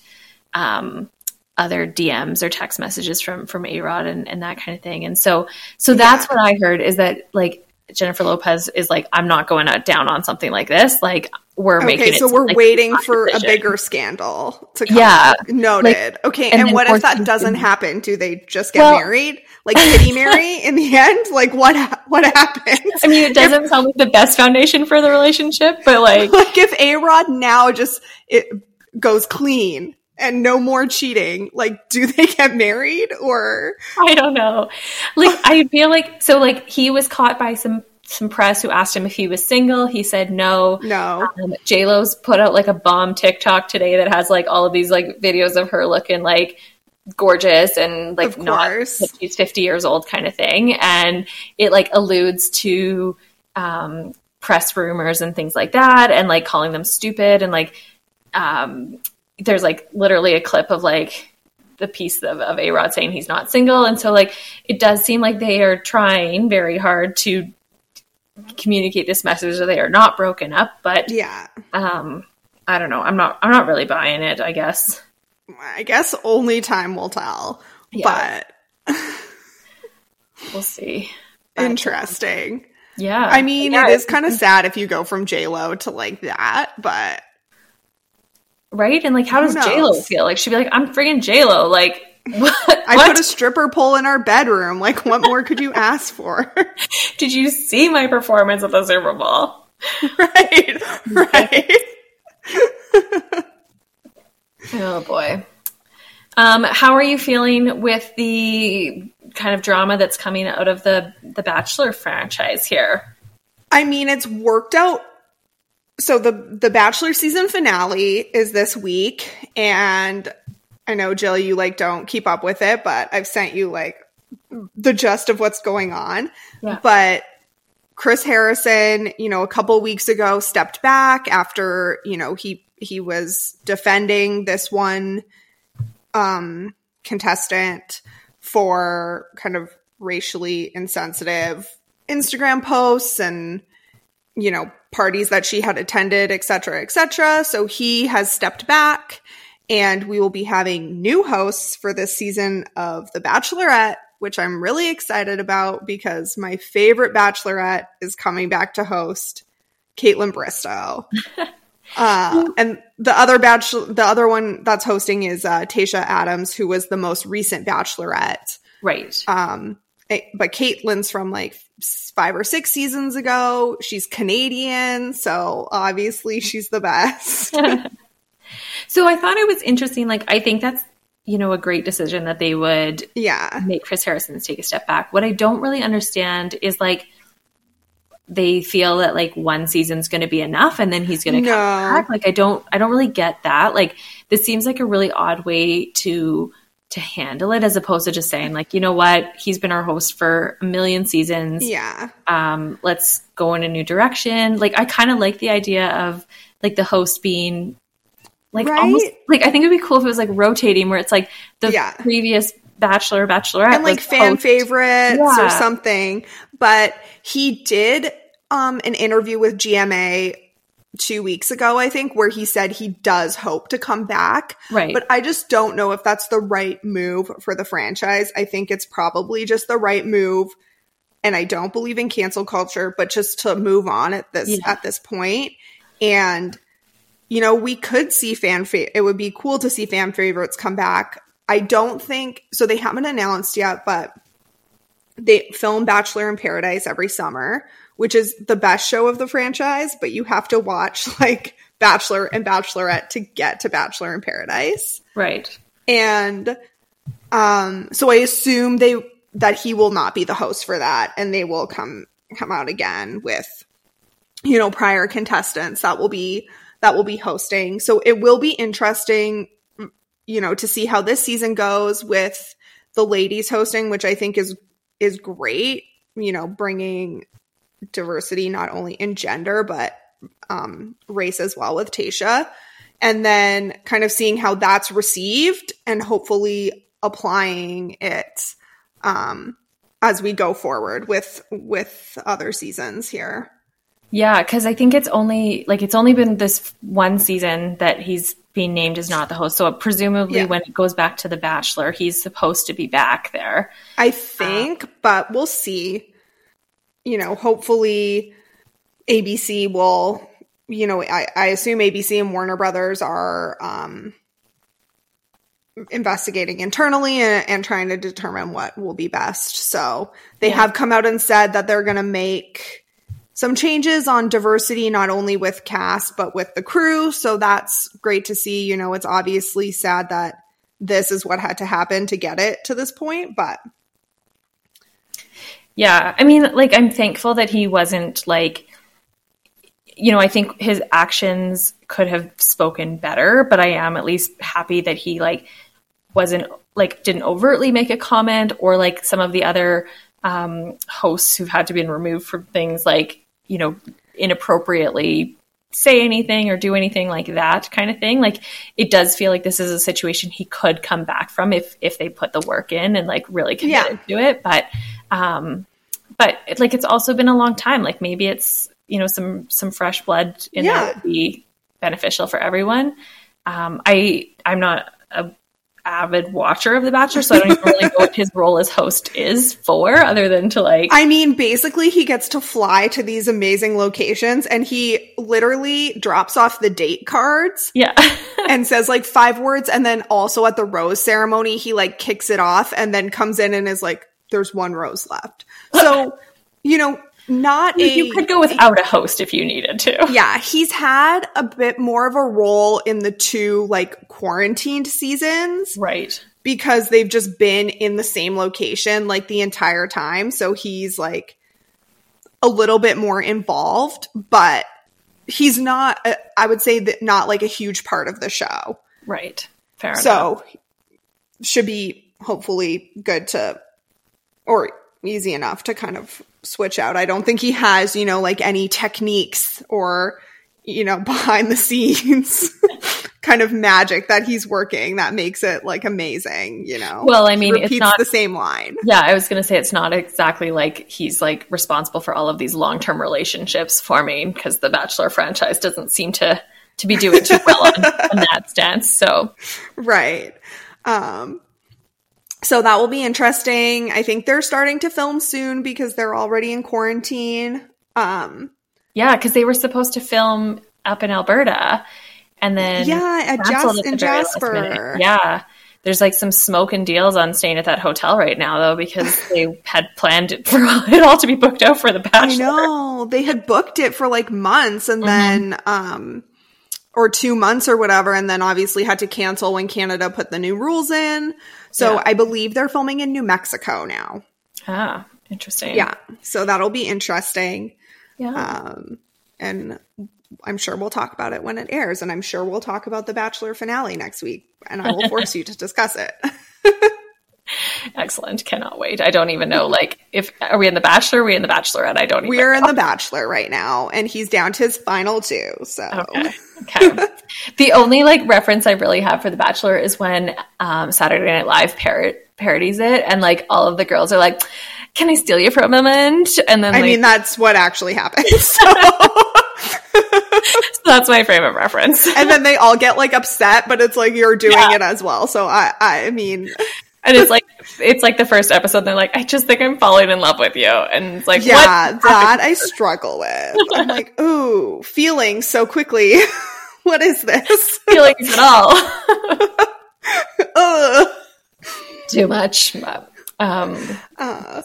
um, other DMs or text messages from from A Rod and, and that kind of thing. And so so that's yeah. what I heard is that like Jennifer Lopez is like, I'm not going down on something like this. Like we're okay, making. so we're like, waiting for decision. a bigger scandal to come. Yeah, noted. Like, okay, and, and what if that doesn't happen? Do they just get well, married? Like Kitty Mary in the end? Like what? What happens? I mean, it doesn't if, sound like the best foundation for the relationship, but like, like if A Rod now just it goes clean and no more cheating. Like, do they get married or? I don't know. Like, I feel like, so like he was caught by some, some press who asked him if he was single. He said no. No. Um, J-Lo's put out like a bomb TikTok today that has like all of these like videos of her looking like gorgeous and like not she's 50 years old kind of thing. And it like alludes to, um, press rumors and things like that and like calling them stupid and like, um, there's like literally a clip of like the piece of, of A Rod saying he's not single. And so like it does seem like they are trying very hard to communicate this message that they are not broken up. But yeah. Um I don't know. I'm not I'm not really buying it, I guess. I guess only time will tell. Yeah. But we'll see. Interesting. Yeah. I mean, yeah, it is kind of sad if you go from J Lo to like that, but right? And like, how does J Lo feel? Like, she'd be like, "I'm friggin' J Lo." Like, what? I what? put a stripper pole in our bedroom. Like, what more could you ask for? Did you see my performance at the Super Bowl? Right, right. oh boy. Um, how are you feeling with the kind of drama that's coming out of the the Bachelor franchise here? I mean, it's worked out so the the Bachelor season finale is this week, and I know Jill, you like don't keep up with it, but I've sent you like the gist of what's going on. Yeah. But Chris Harrison, you know, a couple weeks ago stepped back after, you know, he he was defending this one um contestant for kind of racially insensitive Instagram posts and you know, parties that she had attended, etc., etc. So he has stepped back and we will be having new hosts for this season of The Bachelorette, which I'm really excited about because my favorite Bachelorette is coming back to host, Kaitlyn Bristowe. uh, and the other bachelor, the other one that's hosting is uh, Tayshia Adams, who was the most recent Bachelorette. Right. Um, eh, but Kaitlyn's from like five or six seasons ago. She's Canadian, so obviously she's the best. so I thought it was interesting. Like, I think that's, you know, a great decision that they would yeah. make Chris Harrison take a step back. What I don't really understand is like, they feel that like one season's going to be enough and then he's going to no. come back. Like I don't, I don't really get that. Like this seems like a really odd way to to handle it as opposed to just saying like you know what he's been our host for a million seasons yeah um let's go in a new direction like i kind of like the idea of like the host being like right? almost like i think it'd be cool if it was like rotating where it's like the yeah. previous bachelor bachelorette and like, fan host. favorites yeah. or something but he did um an interview with gma two weeks ago, I think, where he said he does hope to come back. Right. But I just don't know if that's the right move for the franchise. I think it's probably just the right move. And I don't believe in cancel culture, but just to move on at this yeah. at this point. And you know, we could see fan fa- it would be cool to see fan favorites come back. I don't think so they haven't announced yet, but they film Bachelor in Paradise every summer which is the best show of the franchise, but you have to watch like Bachelor and Bachelorette to get to Bachelor in Paradise. Right. And um so I assume they that he will not be the host for that and they will come come out again with you know prior contestants that will be that will be hosting. So it will be interesting, you know, to see how this season goes with the ladies hosting, which I think is is great. You know, bringing diversity not only in gender but um, race as well with Tayshia, and then kind of seeing how that's received and hopefully applying it um, as we go forward with with other seasons here. Yeah, because I think it's only like it's only been this one season that he's being named as not the host. So presumably, yeah. when it goes back to The Bachelor, he's supposed to be back there. I think, um, but we'll see. You know, hopefully, ABC will. You know, I, I assume ABC and Warner Brothers are um, investigating internally and, and, trying to determine what will be best. So they yeah. have come out and said that they're going to make some changes on diversity, not only with cast, but with the crew. So that's great to see. You know, it's obviously sad that this is what had to happen to get it to this point, but. Yeah. I mean, like, I'm thankful that he wasn't like, you know, I think his actions could have spoken better, but I am at least happy that he, like, wasn't, like, didn't overtly make a comment or, like, some of the other um, hosts who've had to be removed from things like you know, inappropriately say anything or do anything like that kind of thing. Like it does feel like this is a situation he could come back from if if they put the work in and like really committed yeah. to it. But um but it, like it's also been a long time. Like maybe it's you know some some fresh blood in yeah. there would be beneficial for everyone. Um I I'm not a avid watcher of The Bachelor, so I don't even really know what his role as host is for, other than to like. I mean, basically, he gets to fly to these amazing locations and he literally drops off the date cards. Yeah. and says like five words. And then also at the rose ceremony, he like kicks it off and then comes in and is like, there's one rose left. So, you know, not you, a, you could go without a host if you needed to. Yeah, he's had a bit more of a role in the two like quarantined seasons. Right. Because they've just been in the same location like the entire time, so he's like a little bit more involved, but he's not a, I would say that not like a huge part of the show. Right. Fair so, enough. So should be hopefully good to or easy enough to kind of switch out. I don't think he has, you know, like any techniques or, you know, behind the scenes kind of magic that he's working that makes it like amazing, you know. Well, I mean, it's not the same line. Yeah, I was going to say it's not exactly like he's like responsible for all of these long-term relationships forming because the Bachelor franchise doesn't seem to to be doing too well on, on that stance. So, right. Um, so that will be interesting. I think they're starting to film soon because they're already in quarantine. Um, yeah, because they were supposed to film up in Alberta, and then yeah, at Jas- in Jasper. Yeah, there's like some smoke and deals on staying at that hotel right now, though, because they had planned it for it all to be booked out for the Bachelor. I know they had booked it for like months, and mm-hmm. then um, or two months or whatever, and then obviously had to cancel when Canada put the new rules in. So yeah. I believe they're filming in New Mexico now. Ah, interesting. Yeah. So that'll be interesting. Yeah. Um, and I'm sure we'll talk about it when it airs, and I'm sure we'll talk about the Bachelor finale next week, and I will force you to discuss it. Excellent. Cannot wait. I don't even know. Like, if are we in the Bachelor? Are we in the Bachelorette? I don't. Even know. We're know. in the Bachelor right now, and he's down to his final two. So, okay. okay. the only like reference I really have for the Bachelor is when um, Saturday Night Live parrot parodies it, and like all of the girls are like, "Can I steal you for a moment?" And then I like, mean, that's what actually happens. So. so that's my frame of reference. and then they all get like upset, but it's like you're doing yeah. it as well. So I, I mean, and it's like it's like the first episode. They're like, I just think I'm falling in love with you, and it's like, yeah, that I struggle with. I'm like, ooh, feeling so quickly. what is this? Feelings at all? Too much. Um, uh,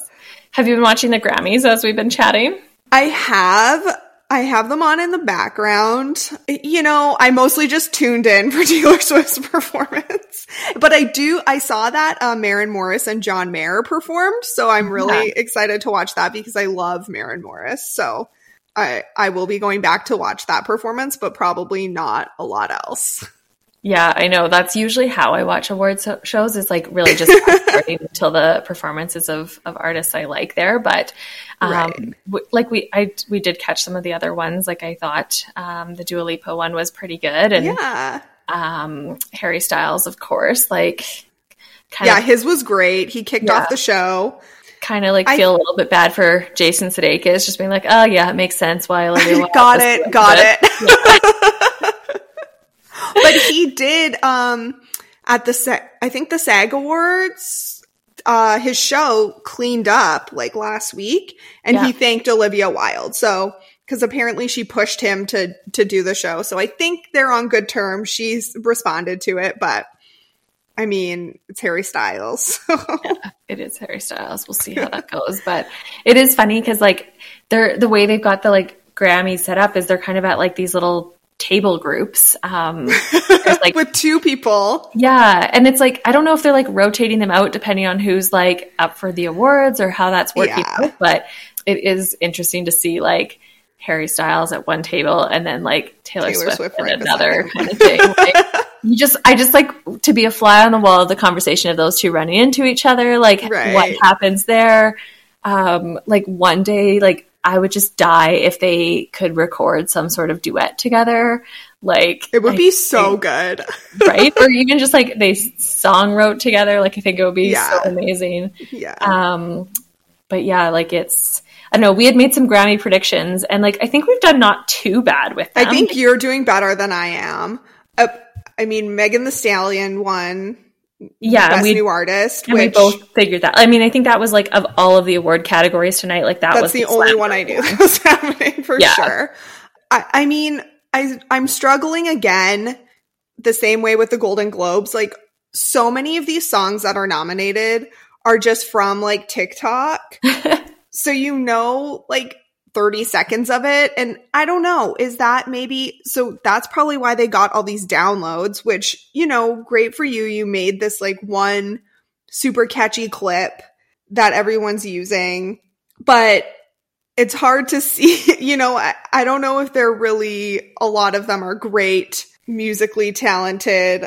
have you been watching the Grammys as we've been chatting? I have. I have them on in the background. You know, I mostly just tuned in for Taylor Swift's performance, but I do, I saw that uh, Maren Morris and John Mayer performed. So I'm really yeah. excited to watch that because I love Maren Morris. So, I I will be going back to watch that performance, but probably not a lot else. Yeah, I know. That's usually how I watch award so- shows. Is like really just until the performances of of artists I like there. But um, Right. w- like we I we did catch some of the other ones. Like I thought um, the Dua Lipa one was pretty good, and Yeah. um, Harry Styles, of course, like kind Yeah, of his was great. He kicked Yeah. off the show. kind of like I- feel a little bit bad for Jason Sudeikis, just being like, oh yeah, it makes sense why Wilde got it, got it. but he did um at the SAG, I think the SAG Awards uh his show cleaned up like last week and Yeah. he thanked Olivia Wilde. So cuz apparently she pushed him to to do the show. So I think they're on good terms. She's responded to it, but I mean, it's Harry Styles. It is Harry Styles. We'll see how that goes. But it is funny because like they're the way they've got the like Grammys set up is they're kind of at like these little table groups. Um like With two people. yeah, and it's like I don't know if they're like rotating them out depending on who's like up for the awards or how that's working Yeah. out. But it is interesting to see like Harry Styles at one table and then like Taylor, Taylor Swift, Swift at right another kind of thing. Like, you just I just like to be a fly on the wall of the conversation of those two running into each other. Like Right. what happens there? Um, like one day, like I would just die if they could record some sort of duet together. Like It would I be so think- good. right? or even just like they song wrote together. Like I think it would be Yeah. so amazing. Yeah. Um, but yeah, like it's I don't know. We had made some Grammy predictions, and like I think we've done not too bad with them. I think you're doing better than I am. Uh, I mean, Megan Thee Stallion won yeah, Best we New Artist, and which we both figured that. I mean, I think that was like of all of the award categories tonight, like that was that's the only one I knew that was happening for Yeah. sure. I, I mean, I I'm struggling again the same way with the Golden Globes. Like so many of these songs that are nominated are just from like TikTok. so you know like 30 seconds of it and I don't know, is that maybe so that's probably why they got all these downloads, which, you know, great for you. You made this like one super catchy clip that everyone's using, but it's hard to see, you know, I, I don't know if they're really a lot of them are great, musically talented.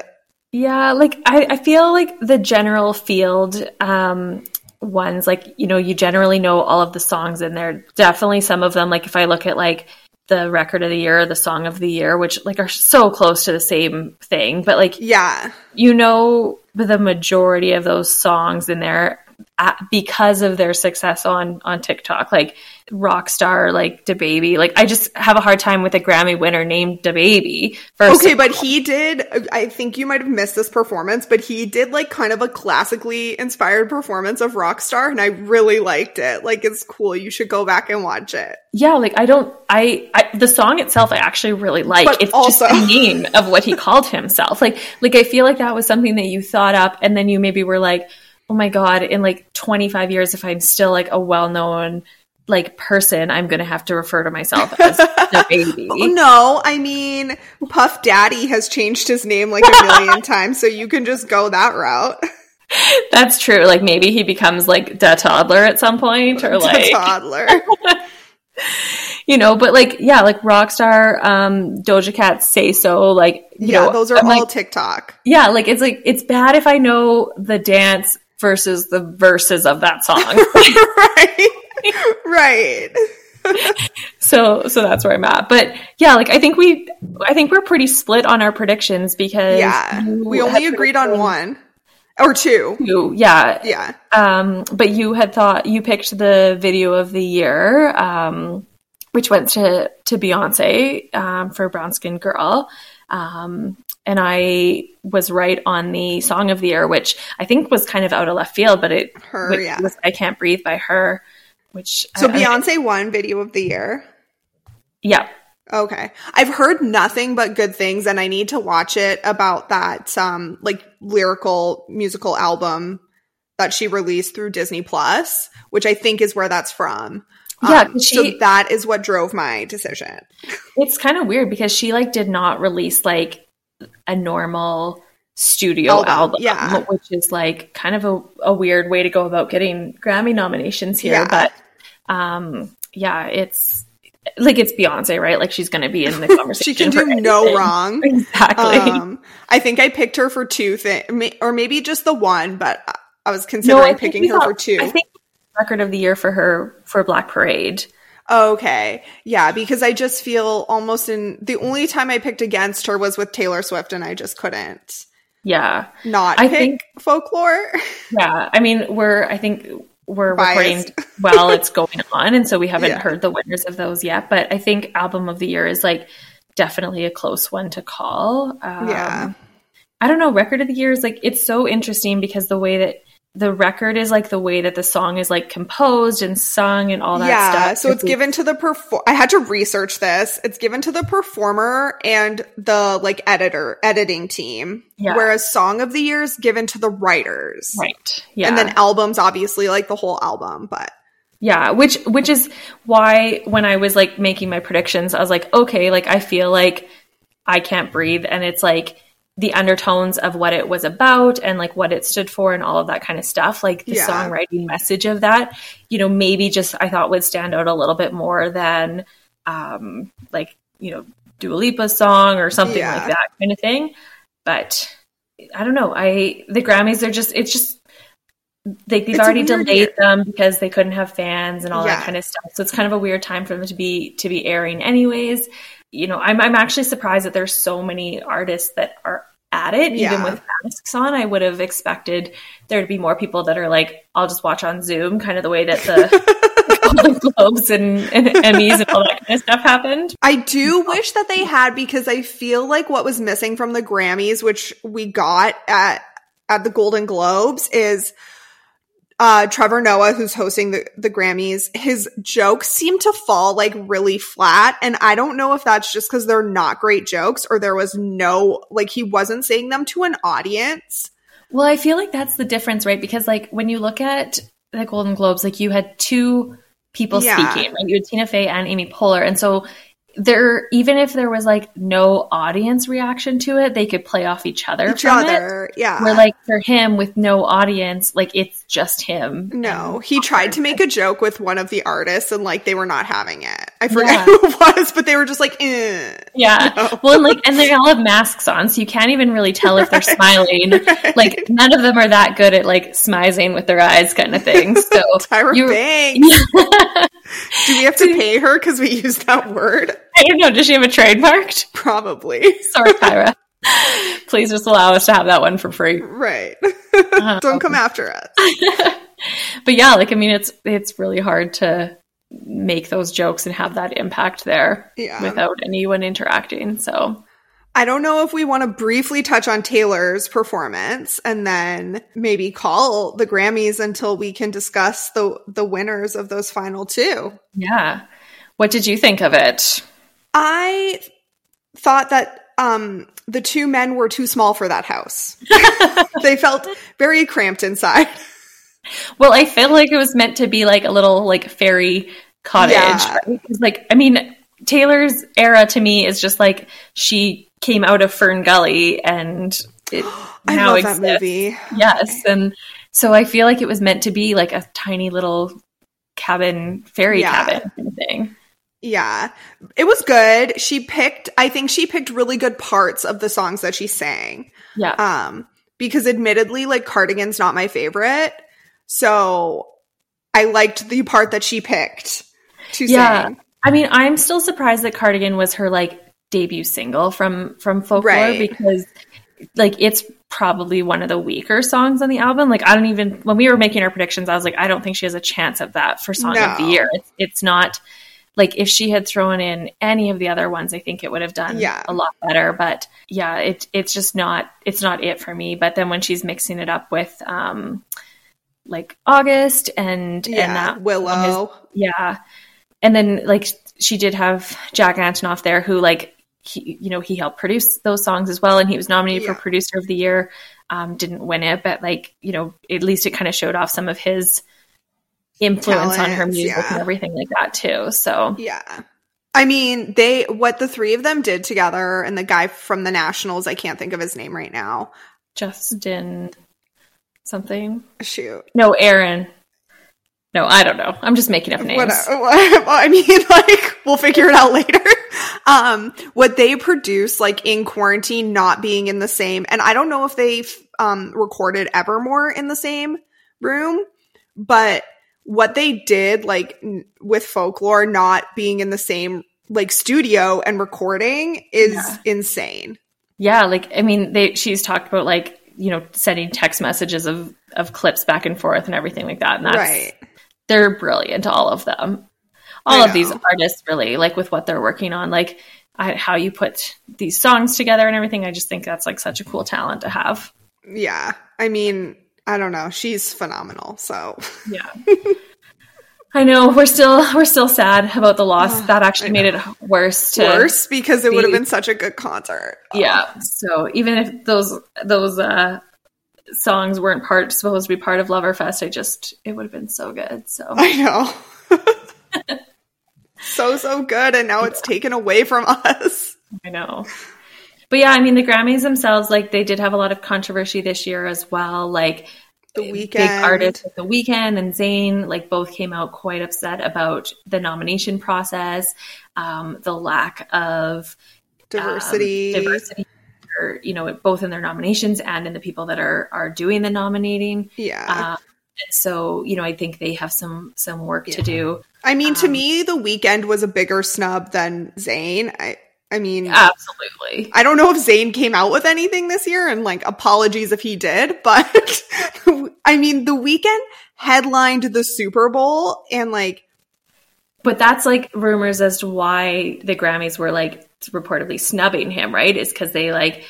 Yeah, like I, I feel like the general field um ones, like, you know, you generally know all of the songs in there. Definitely some of them, like if I look at like the record of the year or the song of the year, which like are so close to the same thing, but like Yeah. you know the majority of those songs in there because of their success on on TikTok, like Rockstar, like DaBaby. Like I just have a hard time with a Grammy winner named DaBaby. First, Okay, but he did. I think you might have missed this performance, but he did like kind of a classically inspired performance of Rockstar, and I really liked it. Like, it's cool. You should go back and watch it. yeah, like I don't, I, I the song itself, I actually really like. But it's also- just the name of what he called himself. Like, like I feel like that was something that you thought up, and then you maybe were like, oh my god, in like 25 years, if I'm still like a well known like person, I'm to have to refer to myself as the baby. No, I mean, Puff Daddy has changed his name like a million times, so you can just go that route. That's true. Like maybe he becomes like the toddler at some point, or The like toddler. you know. But like yeah, like Rockstar, um, Doja Cat, Say So, like you yeah, know, those are I'm all like, TikTok. yeah, like it's like it's bad if I know the dance versus the verses of that song. right. right. so so that's where I'm at. But yeah, like I think we I think we're pretty split on our predictions because Yeah. We only agreed on one or two. two. Yeah, Yeah. Um, but you had thought you picked the video of the year, um, which went to to Beyonce um, for Brown Skin Girl, um, and I was right on the song of the year, which I think was kind of out of left field, but it H.E.R., yeah. was "I Can't Breathe" by H.E.R., which So I- I- Beyonce won video of the year. yeah, Okay. I've heard nothing but good things and I need to watch it about that um like lyrical musical album that she released through Disney Plus, which I think is where that's from. Yeah, Um, 'cause so she- that is what drove my decision. it's kind of weird because she like did not release like a normal studio Album, album, yeah. which is like kind of a, a weird way to go about getting Grammy nominations here. Yeah. But um, yeah, it's like it's Beyonce, right? Like she's going to be in the conversation. she can do no wrong. Exactly. Um, I think I picked her for two things, or maybe just the one, but I was considering I picking her got- for two. I think record of the year for her for Black Parade. Okay. Yeah, because I just feel almost in the only time I picked against her was with Taylor Swift and I just couldn't Yeah. not I think- folklore. Yeah. I mean, we're I think we're Biased. recording while it's going on and so we haven't Yeah. heard the winners of those yet, but I think album of the year is like definitely a close one to call. Um, Yeah. I don't know, record of the year is like it's so interesting because the way that the record is like the way that the song is like composed and sung and all that yeah, stuff. so it's given to the perform. I had to research this. It's given to the performer and the like editor, editing team. Yeah. Whereas song of the year is given to the writers. right. Yeah. And then albums, obviously, like the whole album. But Yeah, which which is why when I was like making my predictions, I was like, okay, like I feel like I can't breathe, and it's like the undertones of what it was about and like what it stood for and all of that kind of stuff, like the Yeah. songwriting message of that, you know, maybe just I thought would stand out a little bit more than um like you know Dua Lipa's song or something Yeah. like that kind of thing. But I don't know. I the Grammys are just it's just they, they've It's already delayed year. them because they couldn't have fans and all Yeah. that kind of stuff. So it's kind of a weird time for them to be to be airing anyways. You know, I'm I'm actually surprised that there's so many artists that are at it, even with masks on. I would have expected there to be more people that are like, I'll just watch on Zoom, kind of the way that the Golden Globes and, and Emmys and all that kind of stuff happened. I do wish that they had because I feel like what was missing from the Grammys, which we got at at the Golden Globes, is uh Trevor Noah, who's hosting the, the Grammys, his jokes seem to fall like really flat. And I don't know if that's just because they're not great jokes or there was no like he wasn't saying them to an audience. Well, I feel like that's the difference, right? Because like when you look at the Golden Globes, like you had two people Yeah. speaking, right? You had Tina Fey and Amy Poehler, and so there, even if there was like no audience reaction to it, they could play off each other. Each from it. other. Yeah. Where like for him with no audience, like it's just him. No, he tried to make a joke with one of the artists and like they were not having it. I forget Yeah. who it was, but they were just like, eh. Yeah. No. Well, and, like, and they all have masks on, so you can't even really tell if they're smiling. Right. Like, none of them are that good at like smizing with their eyes, kind of thing. So Tyra you- Banks. Do we have to pay her because we used that word? I don't know. Does she have a trademarked? Probably. Sorry, Tyra. Please just allow us to have that one for free. Right. Uh, Don't come after us. But yeah, like I mean, it's it's really hard to make those jokes and have that impact there Yeah. without anyone interacting. So I don't know if we want to briefly touch on Taylor's performance and then maybe call the Grammys until we can discuss the the winners of those final two. yeah, what did you think of it? I thought that um the two men were too small for that house. they felt very cramped inside. Well, I feel like it was meant to be like a little like fairy cottage. Yeah. right? Like, I mean, Taylor's era to me is just like she came out of FernGully and it I now love exists. that movie. Yes, and so I feel like it was meant to be like a tiny little cabin, fairy Yeah. cabin kind of thing. Yeah. It was good. She picked I think she picked really good parts of the songs that she sang. Yeah, Um because admittedly like Cardigan's not my favorite. So I liked the part that she picked to Yeah. sing. I mean, I'm still surprised that Cardigan was her like debut single from from Folklore Right. because like it's probably one of the weaker songs on the album. Like I don't even when we were making our predictions, I was like, I don't think she has a chance of that for song of the year. It's it's not like if she had thrown in any of the other ones, I think it would have done Yeah. a lot better. But yeah, it it's just not it's not it for me. But then when she's mixing it up with um like August and and Yeah. that Willow. yeah. And then like she did have Jack Antonoff there who like he you know he helped produce those songs as well and he was nominated Yeah. for producer of the year um didn't win it but like you know at least it kind of showed off some of his influence on her music yeah. and everything like that too so Yeah. I mean, they what the three of them did together and the guy from the Nationals, I can't think of his name right now. Justin something Shoot. no Aaron No, I don't know. I'm just making up names. What, what, I mean, like, we'll figure it out later. Um, what they produce, like, in quarantine, not being in the same, and I don't know if they um, recorded Evermore in the same room, but what they did, like, n- with folklore not being in the same, like, studio and recording is Yeah. insane. Yeah, like I mean, they she's talked about like you know sending text messages of of clips back and forth and everything like that. And that's right. They're brilliant, all of them. All of these artists really like with what they're working on, like I, how you put these songs together and everything. I just think that's like such a cool talent to have. Yeah. I mean, I don't know. She's phenomenal. So, Yeah. I know we're still we're still sad about the loss. that actually made it worse. To, worse because it would have been such a good concert. Yeah. So even if those those uh songs weren't part supposed to be part of Loverfest, I just it would have been so good. So I know. so, so good. And now it's taken away from us. I know. But yeah, I mean the Grammys themselves, like they did have a lot of controversy this year as well. Like The big weekend. artists like The Weeknd and Zayn, like both came out quite upset about the nomination process, um, the lack of diversity. um, diversity, or, you know, both in their nominations and in the people that are are doing the nominating. Yeah. Um, so, you know, I think they have some some work Yeah. to do. I mean, to um, me, the Weeknd was a bigger snub than Zayn. I, I mean, Absolutely. I don't know if Zayn came out with anything this year, and like apologies if he did, but I mean, the Weeknd headlined the Super Bowl, and like, But that's like rumors as to why the Grammys were like reportedly snubbing him, right? Is because they like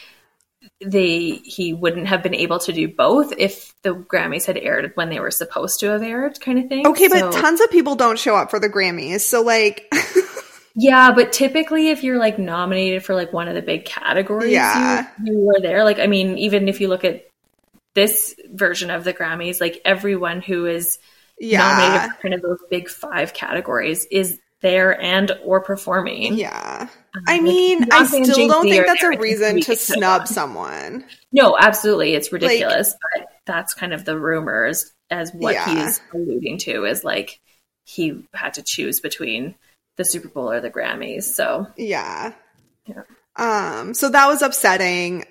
they he wouldn't have been able to do both if the Grammys had aired when they were supposed to have aired, kind of thing. okay, but tons of people don't show up for the Grammys, so like, yeah, but typically if you're like nominated for like one of the big categories, Yeah. you, you were there. Like, I mean, even if you look at this version of the Grammys, like everyone who is yeah, nominated for kind of those big five categories is there and or performing. yeah. Um, I mean, not I still don't think that's a reason to snub on. someone. No, absolutely, it's ridiculous, but that's kind of the rumors as what Yeah. he's alluding to is like he had to choose between the Super Bowl or the Grammys. So Yeah. Yeah. Um so that was upsetting.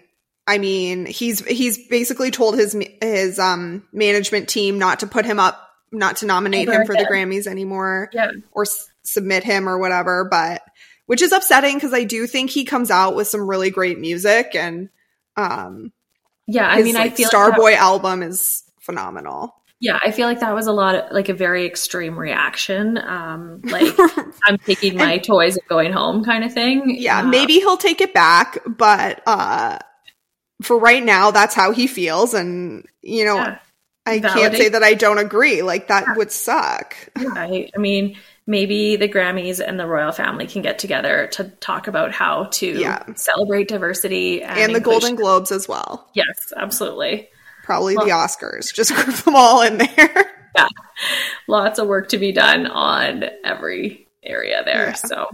I mean, he's he's basically told his his um management team not to put him up, not to nominate Ever him for the. Grammys anymore yeah, or submit him or whatever, but which is upsetting because I do think he comes out with some really great music and um yeah. I his, mean, like, I feel like that- Starboy album is phenomenal. yeah, I feel like that was a lot of like a very extreme reaction. Um, like I'm taking my toys and going home, kind of thing. Yeah, Um, maybe he'll take it back, but uh for right now that's how he feels and you know, Yeah. I can't say that I don't agree. Like that would suck. Yeah, I, I mean, maybe the Grammys and the royal family can get together to talk about how to Yeah. celebrate diversity and, And the. Golden Globes as well. Yes, absolutely. Probably Well- the Oscars. Just group them all in there. Yeah, lots of work to be done on every area there. Yeah. So,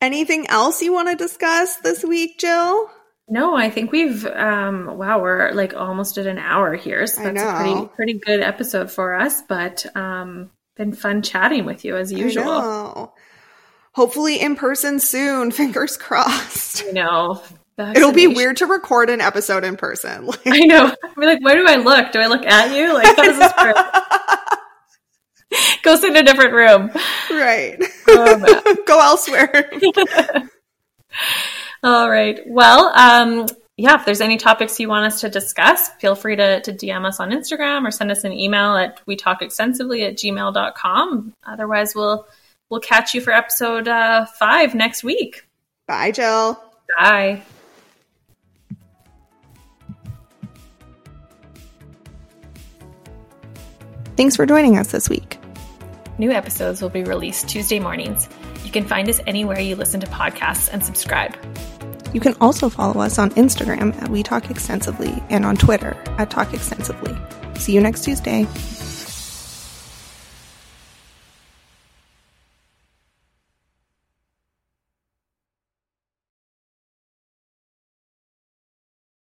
Anything else you want to discuss this week, Jill? no, I think we've um, wow, we're like almost at an hour here, so that's a pretty pretty good episode for us. But um, been fun chatting with you as I usual. Hopefully in person soon. Fingers crossed. You know, It'll be weird to record an episode in person. Like, I know. Be like, where do I look? Do I look at you? Like, how does this work? Go sit in a different room. right. Oh. Go elsewhere. All right. Well, um, yeah, if there's any topics you want us to discuss, feel free to, to DM us on Instagram or send us an email at we talk extensively at gmail.com. Otherwise, we'll we'll catch you for episode uh, five next week. Bye, Jill. Bye. Thanks for joining us this week. New episodes will be released Tuesday mornings. You can find us anywhere you listen to podcasts and subscribe. You can also follow us on Instagram at We Talk Extensively and on Twitter at Talk Extensively. See you next Tuesday.